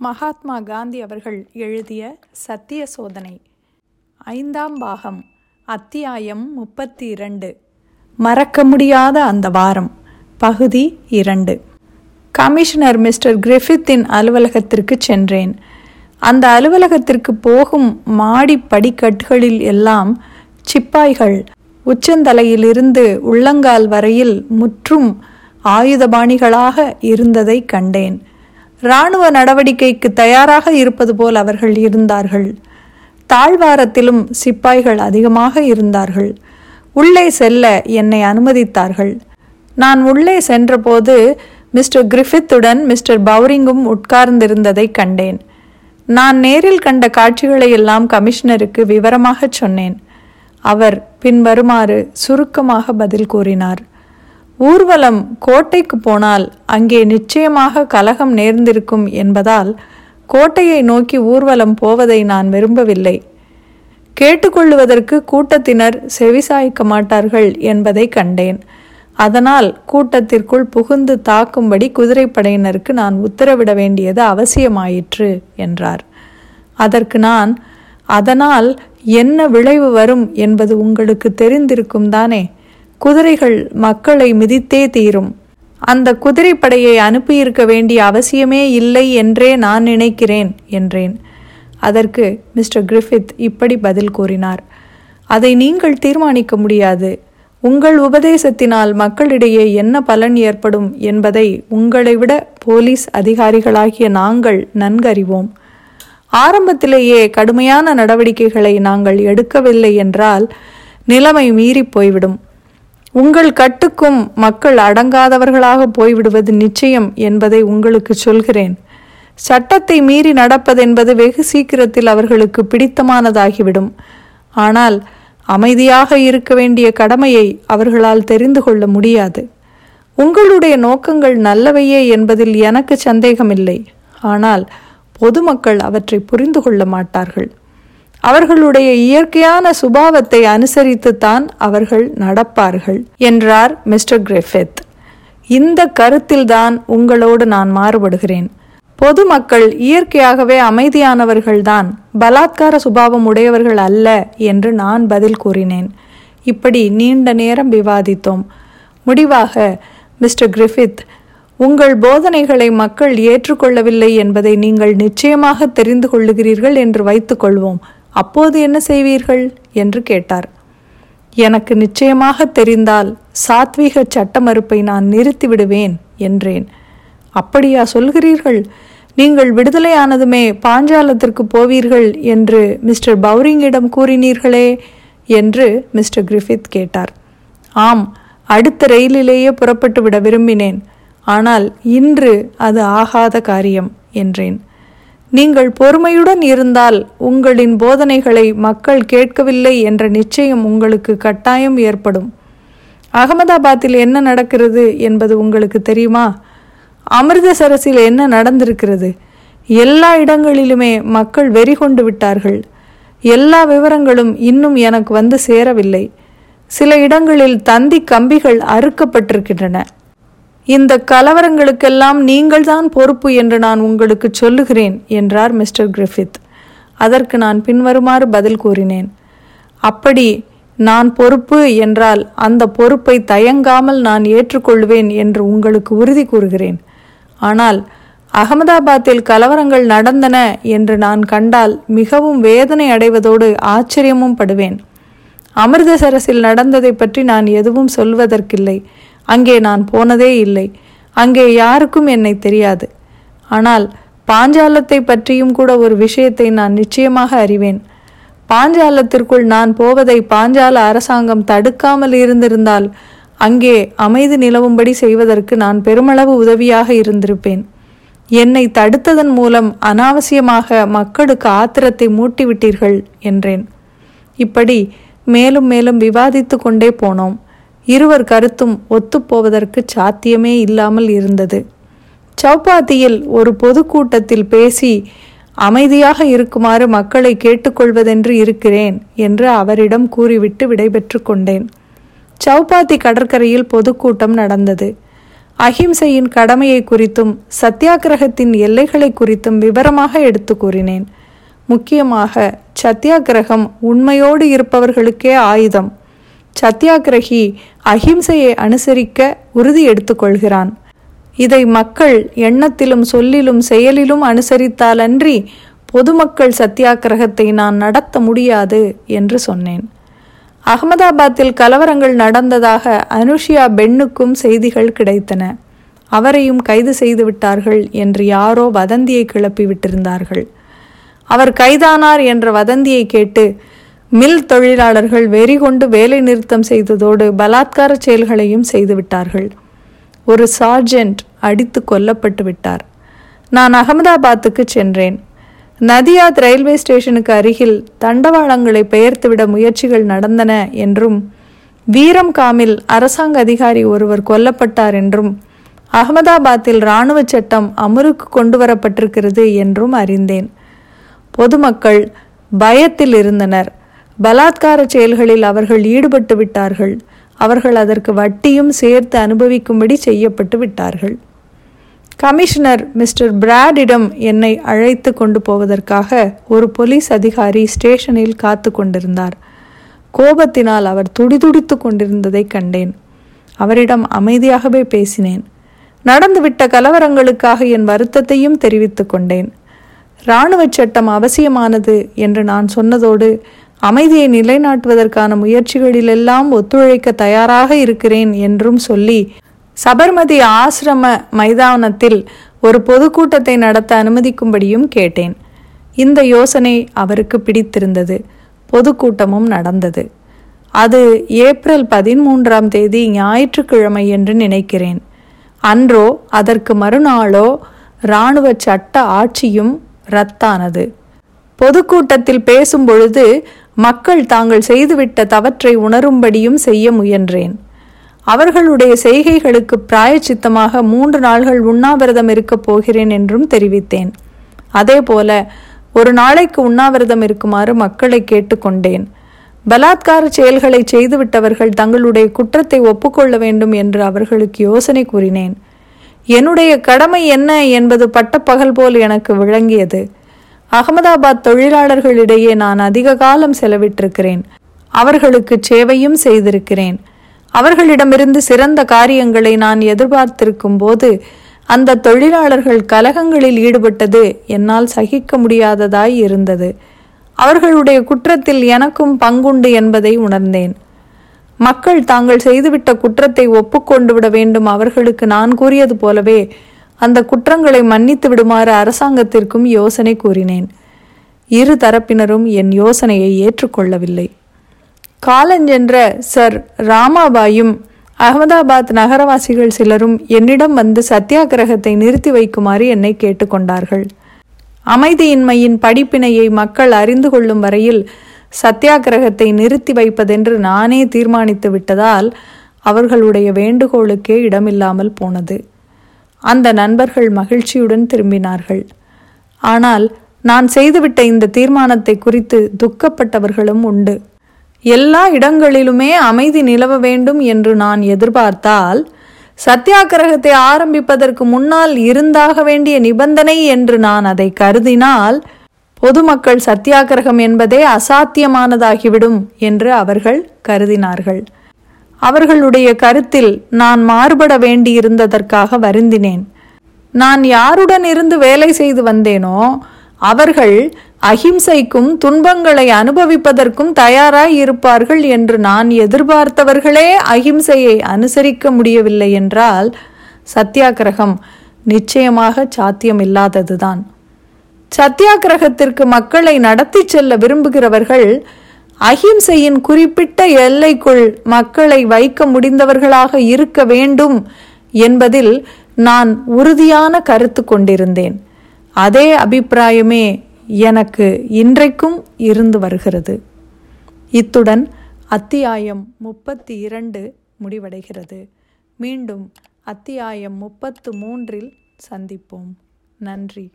மகாத்மா காந்தி அவர்கள் எழுதிய சத்திய சோதனை. ஐந்தாம் பாகம் அத்தியாயம் முப்பத்தி இரண்டு மறக்க முடியாத அந்த வாரம் பகுதி இரண்டு. கமிஷனர் மிஸ்டர் கிரிஃபித்தின் அலுவலகத்திற்கு சென்றேன். அந்த அலுவலகத்திற்கு போகும் மாடி படிக்கட்டுகளில் எல்லாம் சிப்பாய்கள் உச்சந்தலையிலிருந்து உள்ளங்கால் வரையில் முற்றும் ஆயுதபாணிகளாக இருந்ததை கண்டேன். இராணுவ நடவடிக்கைக்கு தயாராக இருப்பது போல் அவர்கள் இருந்தார்கள். தாழ்வாரத்திலும் சிப்பாய்கள் அதிகமாக இருந்தார்கள். உள்ளே செல்ல என்னை அனுமதித்தார்கள். நான் உள்ளே சென்றபோது மிஸ்டர் கிரிஃபித்துடன் மிஸ்டர் பவுரிங்கும் உட்கார்ந்திருந்ததை கண்டேன். நான் நேரில் கண்ட காட்சிகளை எல்லாம் கமிஷனருக்கு விவரமாகச் சொன்னேன். அவர் பின்வருமாறு சுருக்கமாக பதில் கூறினார். ஊர்வலம் கோட்டைக்கு போனால் அங்கே நிச்சயமாக கலகம் நேர்ந்திருக்கும் என்பதால் கோட்டையை நோக்கி ஊர்வலம் போவதை நான் விரும்பவில்லை. கேட்டுக்கொள்ளுவதற்கு கூட்டத்தினர் செவிசாய்க்க மாட்டார்கள் என்பதை கண்டேன். அதனால் கூட்டத்திற்குள் புகுந்து தாக்கும்படி குதிரைப்படையினருக்கு நான் உத்தரவிட வேண்டியது அவசியமாயிற்று என்றார். அதற்கு நான் அதனால் என்ன விளைவு வரும் என்பது உங்களுக்கு தெரிந்திருக்கும் தானே? குதிரைகள் மக்களை மிதித்தே தீரும். அந்த குதிரைப்படையை அனுப்பியிருக்க வேண்டிய அவசியமே இல்லை என்றே நான் நினைக்கிறேன் என்றேன். அதற்கு மிஸ்டர் கிரிஃபித் இப்படி பதில் கூறினார். அதை நீங்கள் தீர்மானிக்க முடியாது. உங்கள் உபதேசத்தினால் மக்களிடையே என்ன பலன் ஏற்படும் என்பதை உங்களை விட போலீஸ் அதிகாரிகளாகிய நாங்கள் நன்கறிவோம். ஆரம்பத்திலேயே கடுமையான நடவடிக்கைகளை நாங்கள் எடுக்கவில்லை என்றால் நிலைமை மீறி போய்விடும். உங்கள் கட்டுக்கும் மக்கள் அடங்காதவர்களாக போய்விடுவது நிச்சயம் என்பதை உங்களுக்கு சொல்கிறேன். சட்டத்தை மீறி நடப்பதென்பது வெகு சீக்கிரத்தில் அவர்களுக்கு பிடித்தமானதாகிவிடும். ஆனால் அமைதியாக இருக்க வேண்டிய கடமையை அவர்களால் தெரிந்து கொள்ள முடியாது. உங்களுடைய நோக்கங்கள் நல்லவையே என்பதில் எனக்கு சந்தேகமில்லை. ஆனால் பொதுமக்கள் அவற்றை புரிந்து கொள்ள மாட்டார்கள். அவர்களுடைய இயற்கையான சுபாவத்தை அனுசரித்துத்தான் அவர்கள் நடப்பார்கள் என்றார் மிஸ்டர் கிரிஃபித். இந்த கருத்தில்தான் உங்களோடு நான் மாறுபடுகிறேன். பொதுமக்கள் இயற்கையாகவே அமைதியானவர்கள்தான் பலாத்கார சுபாவம் உடையவர்கள் அல்ல என்று நான் பதில் கூறினேன். இப்படி நீண்ட நேரம் விவாதித்தோம். முடிவாக மிஸ்டர் கிரிஃபித் உங்கள் போதனைகளை மக்கள் ஏற்றுக்கொள்ளவில்லை என்பதை நீங்கள் நிச்சயமாக தெரிந்து கொள்ளுகிறீர்கள் என்று வைத்துக்கொள்வோம். அப்போது என்ன செய்வீர்கள்? என்று கேட்டார். எனக்கு நிச்சயமாக தெரிந்தால் சாத்வீக சட்ட மறுப்பை நான் நிறுத்திவிடுவேன் என்றேன். அப்படியா சொல்கிறீர்கள்? நீங்கள் விடுதலையானதுமே பாஞ்சாலத்திற்கு போவீர்கள் என்று மிஸ்டர் பவுரிங்கிடம் கூறினீர்களே என்று மிஸ்டர் கிரிஃபித் கேட்டார். ஆம் அடுத்த ரயிலிலேயே புறப்பட்டு விட விரும்பினேன். ஆனால் இன்று அது ஆகாத காரியம் என்றேன். நீங்கள் பொறுமையுடன் இருந்தால் உங்களின் போதனைகளை மக்கள் கேட்கவில்லை என்ற நிச்சயம் உங்களுக்கு கட்டாயம் ஏற்படும். அகமதாபாத்தில் என்ன நடக்கிறது என்பது உங்களுக்கு தெரியுமா? அமிர்தசரஸில் என்ன நடந்திருக்கிறது? எல்லா இடங்களிலுமே மக்கள் வெறி கொண்டு விட்டார்கள். எல்லா விவரங்களும் இன்னும் எனக்கு வந்து சேரவில்லை. சில இடங்களில் தந்தி கம்பிகள் அறுக்கப்பட்டிருக்கின்றன. இந்த கலவரங்களுக்கெல்லாம் நீங்கள்தான் பொறுப்பு என்று நான் உங்களுக்கு சொல்லுகிறேன் என்றார் மிஸ்டர் கிரிஃபித். அதற்கு நான் பின்வருமாறு பதில் கூறினேன். அப்படி நான் பொறுப்பு என்றால் அந்த பொறுப்பை தயங்காமல் நான் ஏற்றுக்கொள்வேன் என்று உங்களுக்கு உறுதி கூறுகிறேன். ஆனால் அகமதாபாத்தில் கலவரங்கள் நடந்தன என்று நான் கண்டால் மிகவும் வேதனை அடைவதோடு ஆச்சரியமும் படுவேன். அமிர்தசரஸில் நடந்ததை பற்றி நான் எதுவும் சொல்வதற்கில்லை. அங்கே நான் போனதே இல்லை. அங்கே யாருக்கும் என்னை தெரியாது. ஆனால் பாஞ்சாலத்தை பற்றியும் கூட ஒரு விஷயத்தை நான் நிச்சயமாக அறிவேன். பாஞ்சாலத்திற்குள் நான் போவதை பாஞ்சால அரசாங்கம் தடுக்காமல் இருந்திருந்தால் அங்கே அமைதி நிலவும்படி செய்வதற்கு நான் பெருமளவு உதவியாக இருந்திருப்பேன். என்னை தடுத்ததன் மூலம் அனாவசியமாக மக்களுக்கு ஆத்திரத்தை மூட்டிவிட்டீர்கள் என்றேன். இப்படி மேலும் மேலும் விவாதித்து கொண்டே போனோம். இருவர் கருத்தும் ஒத்துப்போவதற்கு சாத்தியமே இல்லாமல் இருந்தது. சௌப்பாத்தியில் ஒரு பொதுக்கூட்டத்தில் பேசி அமைதியாக இருக்குமாறு மக்களை கேட்டுக்கொள்வதென்று இருக்கிறேன் என்று அவரிடம் கூறிவிட்டு விடைபெற்று கொண்டேன். சௌப்பாத்தி கடற்கரையில் பொதுக்கூட்டம் நடந்தது. அஹிம்சையின் கடமையை குறித்தும் சத்தியாகிரகத்தின் எல்லைகளை குறித்தும் விவரமாக எடுத்து கூறினேன். முக்கியமாக சத்தியாகிரகம் உண்மையோடு இருப்பவர்களுக்கே ஆயுதம். சத்தியாகிரகி அஹிம்சையை அனுசரிக்க உறுதி எடுத்துக்கொள்கிறான். இதை மக்கள் எண்ணத்திலும் சொல்லிலும் செயலிலும் அனுசரித்தாலன்றி பொதுமக்கள் சத்தியாகிரகத்தை நான் நடத்த முடியாது என்று சொன்னேன். அகமதாபாத்தில் கலவரங்கள் நடந்ததாக அனுஷியா பெண்ணுக்கும் செய்திகள் கிடைத்தன. அவரையும் கைது செய்து விட்டார்கள் என்று யாரோ வதந்தியை கிளப்பி விட்டிருந்தார்கள். அவர் கைதானார் என்ற வதந்தியை கேட்டு மில் தொழிலாளர்கள் வெறி கொண்டு வேலை நிறுத்தம் செய்ததோடு பலாத்கார செயல்களையும் செய்துவிட்டார்கள். ஒரு சார்ஜென்ட் அடித்து கொல்லப்பட்டு விட்டார். நான் அகமதாபாத்துக்கு சென்றேன். நதியாத் ரயில்வே ஸ்டேஷனுக்கு அருகில் தண்டவாளங்களை பெயர்த்துவிட முயற்சிகள் நடந்தன என்றும் வீரம் காமில் அரசாங்க அதிகாரி ஒருவர் கொல்லப்பட்டார் என்றும் அகமதாபாத்தில் இராணுவ சட்டம் அமருக்கு கொண்டு வரப்பட்டிருக்கிறது என்றும் அறிந்தேன். பொதுமக்கள் பயத்தில் இருந்தனர். பலாத்கார செயல்களில் அவர்கள் ஈடுபட்டு விட்டார்கள். அவர்கள் அதற்கு வட்டியும் சேர்த்து அனுபவிக்கும்படி செய்யப்பட்டு விட்டார்கள். கமிஷனர் மிஸ்டர் பிராடிடம் என்னை அழைத்து கொண்டு போவதற்காக ஒரு போலீஸ் அதிகாரி ஸ்டேஷனில் காத்து கொண்டிருந்தார். கோபத்தினால் அவர் துடிதுடித்து கொண்டிருந்ததை கண்டேன். அவரிடம் அமைதியாகவே பேசினேன். நடந்துவிட்ட கலவரங்களுக்காக என் வருத்தத்தையும் தெரிவித்துக் கொண்டேன். இராணுவ சட்டம் அவசியமானது என்று நான் சொன்னதோடு அமைதியை நிலைநாட்டுவதற்கான முயற்சிகளிலெல்லாம் ஒத்துழைக்க தயாராக இருக்கிறேன் என்றும் சொல்லி சபர்மதி ஆசிரம மைதானத்தில் ஒரு பொதுக்கூட்டத்தை நடத்த அனுமதிக்கும்படியும் கேட்டேன். இந்த யோசனை அவருக்கு பிடித்திருந்தது. பொதுக்கூட்டமும் நடந்தது. அது ஏப்ரல் பதிமூன்றாம் தேதி ஞாயிற்றுக்கிழமை என்று நினைக்கிறேன். அன்றோ அதற்கு மறுநாளோ இராணுவ சட்ட ஆட்சியும் ரத்தானது. பொதுக்கூட்டத்தில் பேசும் பொழுது மக்கள் தாங்கள் செய்துவிட்ட தவற்றை உணரும்படியும் செய்ய முயன்றேன். அவர்களுடைய செய்கைகளுக்கு பிராயச்சித்தமாக மூன்று நாள்கள் உண்ணாவிரதம் இருக்கப் போகிறேன் என்றும் தெரிவித்தேன். அதேபோல ஒரு நாளைக்கு உண்ணாவிரதம் இருக்குமாறு மக்களை கேட்டுக்கொண்டேன். பலாத்கார செயல்களை செய்துவிட்டவர்கள் தங்களுடைய குற்றத்தை ஒப்புக்கொள்ள வேண்டும் என்று அவர்களுக்கு யோசனை கூறினேன். என்னுடைய கடமை என்ன என்பது பட்டப்பகல் போல் எனக்கு விளங்கியது. அகமதாபாத் தொழிலாளர்களிடையே நான் அதிக காலம் செலவிட்டிருக்கிறேன். அவர்களுக்கு சேவையும் செய்திருக்கிறேன். அவர்களிடமிருந்து சிறந்த காரியங்களை நான் எதிர்பார்த்திருக்கும் போது அந்த தொழிலாளர்கள் கலகங்களில் ஈடுபட்டது என்னால் சகிக்க முடியாததாய் இருந்தது. அவர்களுடைய குற்றத்தில் எனக்கும் பங்குண்டு என்பதை உணர்ந்தேன். மக்கள் தாங்கள் செய்துவிட்ட குற்றத்தை ஒப்புக்கொண்டு விட வேண்டும் அவர்களுக்கு நான் கூறியது போலவே அந்த குற்றங்களை மன்னித்து விடுமாறு அரசாங்கத்திற்கும் யோசனை கூறினேன். இரு தரப்பினரும் என் யோசனையை ஏற்றுக்கொள்ளவில்லை. காலஞ்சென்ற சர் ராமாபாயும் அகமதாபாத் நகரவாசிகள் சிலரும் என்னிடம் வந்து சத்தியாகிரகத்தை நிறுத்தி வைக்குமாறு என்னை கேட்டுக்கொண்டார்கள். அமைதியின்மையின் படிப்பினையை மக்கள் அறிந்து கொள்ளும் வரையில் சத்தியாகிரகத்தை நிறுத்தி வைப்பதென்று நானே தீர்மானித்து விட்டதால் அவர்களுடைய வேண்டுகோளுக்கே இடமில்லாமல் போனது. அந்த நண்பர்கள் மகிழ்ச்சியுடன் திரும்பினார்கள். ஆனால் நான் செய்துவிட்ட இந்த தீர்மானத்தை குறித்து துக்கப்பட்டவர்களும் உண்டு. எல்லா இடங்களிலுமே அமைதி நிலவ வேண்டும் என்று நான் எதிர்பார்த்தால் சத்தியாகிரகத்தை ஆரம்பிப்பதற்கு முன்னால் இருந்தாக வேண்டிய நிபந்தனை என்று நான் அதை கருதினால் பொதுமக்கள் சத்தியாகிரகம் என்பதே அசாத்தியமானதாகிவிடும் என்று அவர்கள் கருதினார்கள். அவர்களுடைய கருத்தில் நான் மாறுபட வேண்டியிருந்ததற்காக வருந்தினேன். நான் யாருடன் இருந்து வேலை செய்து வந்தேனோ அவர்கள் அகிம்சைக்கும் துன்பங்களை அனுபவிப்பதற்கும் தயாராய் இருப்பார்கள் என்று நான் எதிர்பார்த்தவர்களே அகிம்சையை அனுசரிக்க முடியவில்லை என்றால் சத்தியாகிரகம் நிச்சயமாக சாத்தியமில்லாததுதான். சத்தியாகிரகத்திற்கு மக்களை நடத்தி செல்ல விரும்புகிறவர்கள் அஹிம்சையின் குறிப்பிட்ட எல்லைக்குள் மக்களை வைக்க முடிந்தவர்களாக இருக்க வேண்டும் என்பதில் நான் உறுதியான கருத்து கொண்டிருந்தேன். அதே அபிப்பிராயமே எனக்கு இன்றைக்கும் இருந்து வருகிறது. இத்துடன் அத்தியாயம் முப்பத்தி இரண்டு முடிவடைகிறது. மீண்டும் அத்தியாயம் முப்பத்து மூன்றில் சந்திப்போம். நன்றி.